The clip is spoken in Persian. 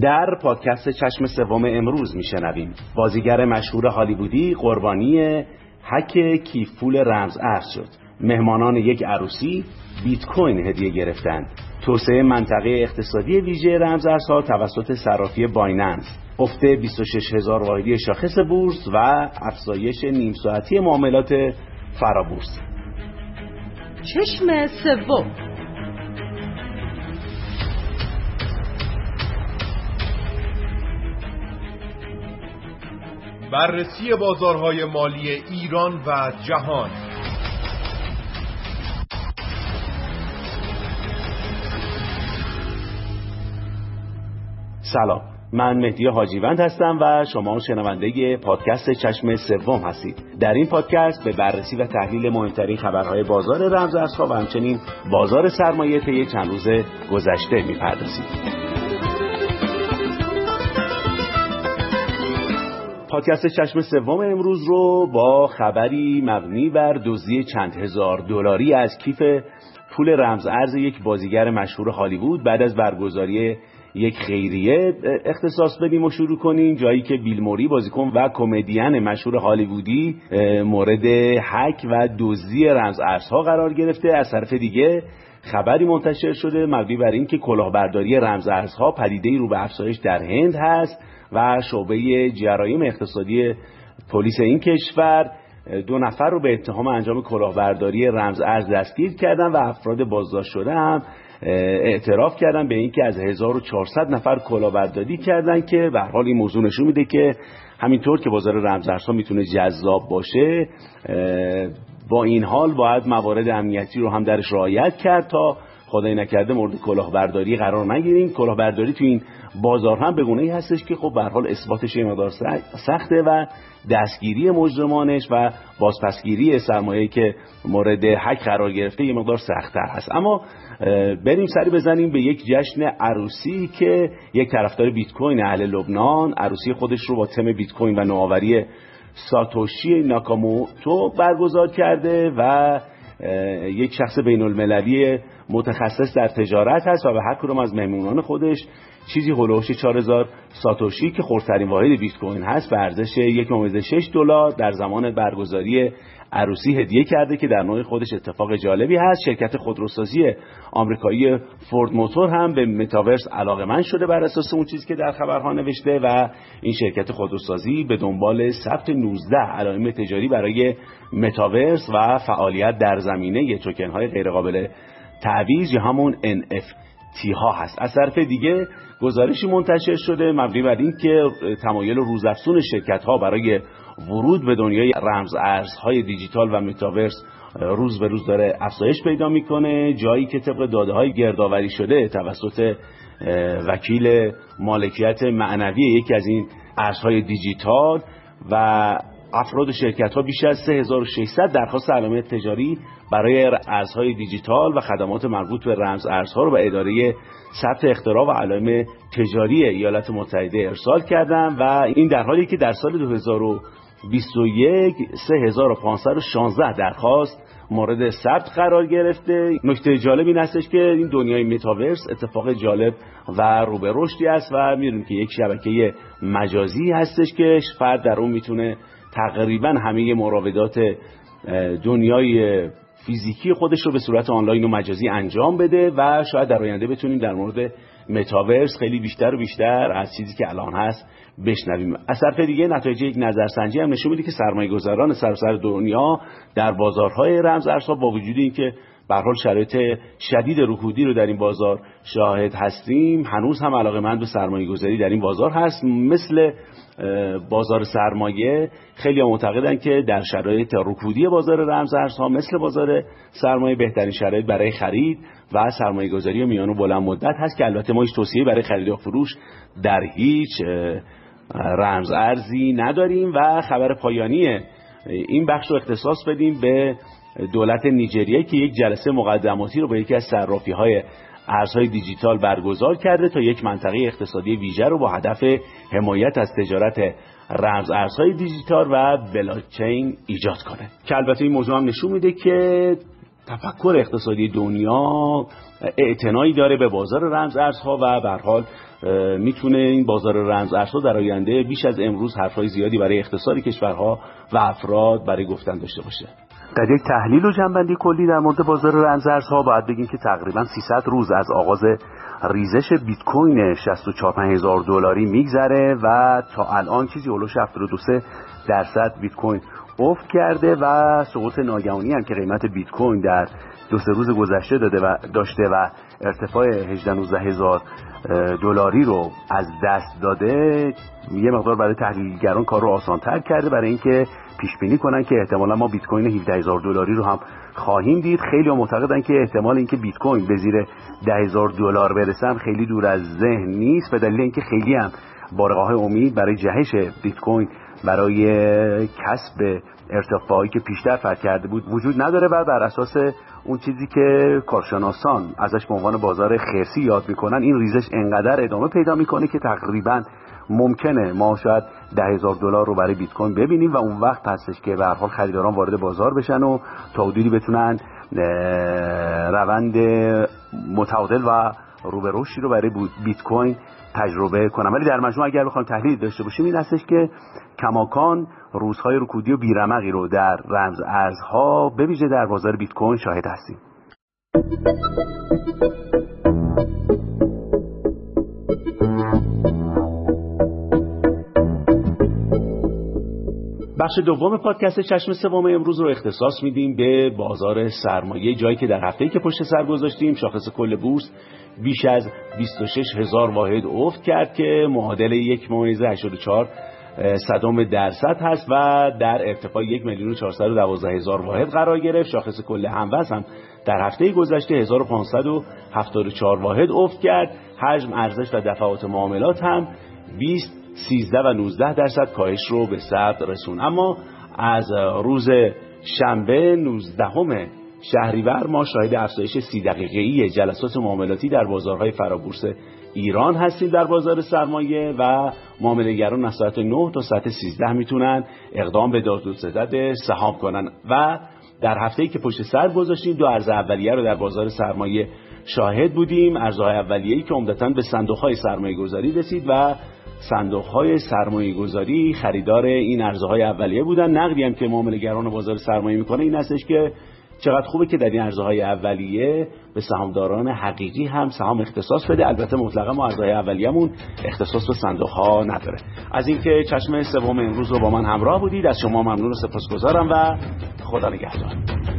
در پادکست چشم سوم امروز میشنویم. بازیگر مشهور هالیوودی قربانی حک کیفول رمز ارز شد. مهمانان یک عروسی بیت کوین هدیه گرفتند توسعه منطقه اقتصادی ویژه رمز ارزها توسط صرافی بایننس. افت 26 هزار واحدی شاخص بورس و افزایش نیم ساعتی معاملات فرابورس. چشم سوم. بررسی بازارهای مالی ایران و جهان. سلام. من مهدی حاجیوند هستم و شما شنونده پادکست چشم سوم هستید. در این پادکست به بررسی و تحلیل مهمترین خبرهای بازار رمزارزها و همچنین بازار سرمایه طی چند روز گذشته می‌پردازیم. پادکست چشم سوم امروز رو با خبری مبنی بر دزدی چند هزار دلاری از کیف پول رمز ارز یک بازیگر مشهور هالیوود بعد از برگزاری یک خیریه اختصاص بدیم و شروع کنیم. جایی که بیل موری بازیکن و کمدین مشهور هالیوودی مورد حک و دزدی رمز ارزها قرار گرفته. از طرف دیگه خبری منتشر شده مبنی بر اینکه کلاهبرداری رمز ارزها پدیده رو به افزایش در هند هست. و شعبه جرایم اقتصادی پلیس این کشور دو نفر رو به اتهام انجام کلاهبرداری رمز ارز دستگیر کردن و افراد بازداشت شده هم اعتراف کردن به اینکه از 1400 نفر کلاهبرداری کردن که به حال این موضوع نشون میده که همینطور که بازار رمز ارزها می‌تونه جذاب باشه با این حال باید موارد امنیتی رو هم درش رعایت کرد تا خدای نکرده مورد کلاهبرداری قرار نگیریم. کلاهبرداری تو این بازار هم به ای هستش که خب به حال اثباتش مقدار سخته و دستگیری مجرمانش و بازپسگیری سرمایه که مورد حک قرار گرفته یه مقدار سختتر هست. اما بریم سری بزنیم به یک جشن عروسی که یک طرفدار بیت کوین اهل لبنان عروسی خودش رو با تم بیت کوین و نوآوری ساتوشی ناکاموتو برگزار کرده و یک شخص بین المللی متخصص در تجارت هست و به هر کدوم از مهمونان خودش چیزی هلوش 4000 ساتوشی که خردترین واحد بیت کوین هست به ارزش 1.6 دلار در زمان برگزاری عروسی هدیه کرده که در نوع خودش اتفاق جالبی هست. شرکت خودروسازی آمریکایی فورد موتور هم به متاورس علاقه من شده بر اساس اون چیزی که در خبرها نوشته و این شرکت خودروسازی به دنبال ثبت 19 علائم تجاری برای متاورس و فعالیت در زمینه توکن های غیرقابل تعویض یا همون NFT ها هست. از طرف دیگه گزارشی منتشر شده مبنی بر این که تمایل روزافزون شرکت ها برای ورود به دنیای رمز ارزهای دیجیتال و متاورس روز به روز داره افزایش پیدا می‌کنه. جایی که طبق داده های گردآوری شده توسط وکیل مالکیت معنوی یکی از این ارزهای دیجیتال و افراد شرکت ها بیش از 3600 درخواست علامت تجاری برای ارزهای دیجیتال و خدمات مربوط به رمز ارزها رو به اداره ثبت اختراع و علائم تجاری ایالات متحده ارسال کردن و این در حالی که در سال 2021 3516 درخواست مورد ثبت قرار گرفته. نکته جالب این هستش که این دنیای متاورس اتفاق جالب و رو رشدی است و می‌دونیم که یک شبکه مجازی هستش که فرد در اون می‌تونه تقریبا همه مراودات دنیای فیزیکی خودش رو به صورت آنلاین و مجازی انجام بده و شاید در آینده بتونیم در مورد متاورس خیلی بیشتر و بیشتر از چیزی که الان هست بشنویم. از طرف دیگه نتایج یک نظرسنجی هم نشون میده که سرمایه گذاران سراسر دنیا در بازارهای رمز ارزها با وجود اینکه به حال شرایط شدید رکودی رو در این بازار شاهد هستیم. هنوز هم علاقه مند به سرمایه گذاری در این بازار هست. مثل بازار سرمایه خیلی معتقدن که در شرایط رکودی بازار رمز ارزها مثل بازار سرمایه بهترین شرایط برای خرید و سرمایه گذاری و میان بلند مدت هست که البته ما هیچ توصیه برای خرید و فروش در هیچ رمز ارزی نداریم و خبر پایانی این بخش رو اختصاص بدیم به دولت نیجریه که یک جلسه مقدماتی رو با یکی از صرافی های ارزهای دیجیتال برگزار کرده تا یک منطقه اقتصادی ویژه رو با هدف حمایت از تجارت رمز ارزهای دیجیتال و بلاکچین ایجاد کنه. که البته این موضوع هم نشون میده که تفکر اقتصادی دنیا اعتنایی داره به بازار رمز ارزها و به حال می‌تونه این بازار رمز ارزها در آینده بیش از امروز حرفهای زیادی برای اقتصاد کشورها و افراد برای گفتن داشته باشه. در یک تحلیل و جنبندی کلی در مورد بازار رمز ارزها باید بگیم که تقریبا 300 روز از آغاز ریزش بیت کوین 64 هزار دلاری میگذره و تا الان چیزی هولوش 72 درصد بیت کوین افت کرده و سقوط ناگهانی هم که قیمت بیت کوین در دو سه روز گذشته داده و داشته و ارتفاع 18 19 هزار دلاری رو از دست داده یه مقدار برای تحلیلگران کار رو آسانتر کرده برای اینکه پیش بینی کنن که احتمالا ما بیت کوین 17 هزار دلاری رو هم خواهیم دید. خیلی معتقدن که احتمال اینکه بیت کوین به زیر 10 هزار دلار برسن خیلی دور از ذهن نیست به دلیل اینکه خیلی هم بارقاه امید برای جهش بیت کوین برای کسب ارتفاعی که پیشتر فرق کرده بود وجود نداره و بر اساس اون چیزی که کارشناسان ازش به عنوان بازار خرسی یاد می‌کنن این ریزش انقدر ادامه پیدا می‌کنه که تقریبا ممکنه ما شاید ده هزار دلار رو برای بیت کوین ببینیم و اون وقت هستش که به حال خریداران وارد بازار بشن و تا حدودی بتونن روند متعادل و رو به رشدی رو برای بیت کوین تجربه کنم. ولی در مجموع اگر بخوایم تحلیل داشته باشیم این هستش که کماکان روزهای رکودی و بیرمقی رو در رمز ارزها به ویژه در بازار بیت کوین شاهد هستیم. بخش دوم پادکست چشم سوم امروز رو اختصاص میدیم به بازار سرمایه جایی که در هفته‌ای که پشت سر گذاشتیم شاخص کل بورس بیش از 26 هزار واحد افت کرد که معادل یک ممیزه 84 صدام درصد هست و در ارتفاع یک میلیون و هزار واحد قرار گرفت. شاخص کل هموز هم در هفته گذشته 1574 واحد افت کرد. حجم ارزش و دفعات معاملات هم 20 13 و 19 درصد کاهش رو به ثبت رسون. اما از روز شنبه 19 شهریور ما شاهد افزایش سی دقیقه‌ای جلسات معاملاتی در بازارهای فرابورس ایران هستیم در بازار سرمایه و معاملهگران از ساعت 9 تا ساعت 13 می‌تونن اقدام به داد و ستد سهام کنن. و در هفته که پشت سر گذاشتیم دو ارز اولیه رو در بازار سرمایه شاهد بودیم. ارزهای اولیه‌ای که عمدتا به صندوق‌های سرمایه گذاری رسید و صندوق های سرمایه گذاری خریدار این ارزهای اولیه بودن. نقدی هم که معاملهگران بازار سرمایه می‌کنه این هستش که چقدر خوبه که در این ارزهای اولیه به سهامداران حقیقی هم سهام اختصاص بده. البته مطلقا ما ارزهای اولیه‌مون اختصاص به صندوق ها نداره. از اینکه چشم سوم امروز رو با من همراه بودید. از شما ممنون و سپاسگزارم و خدا نگهدار.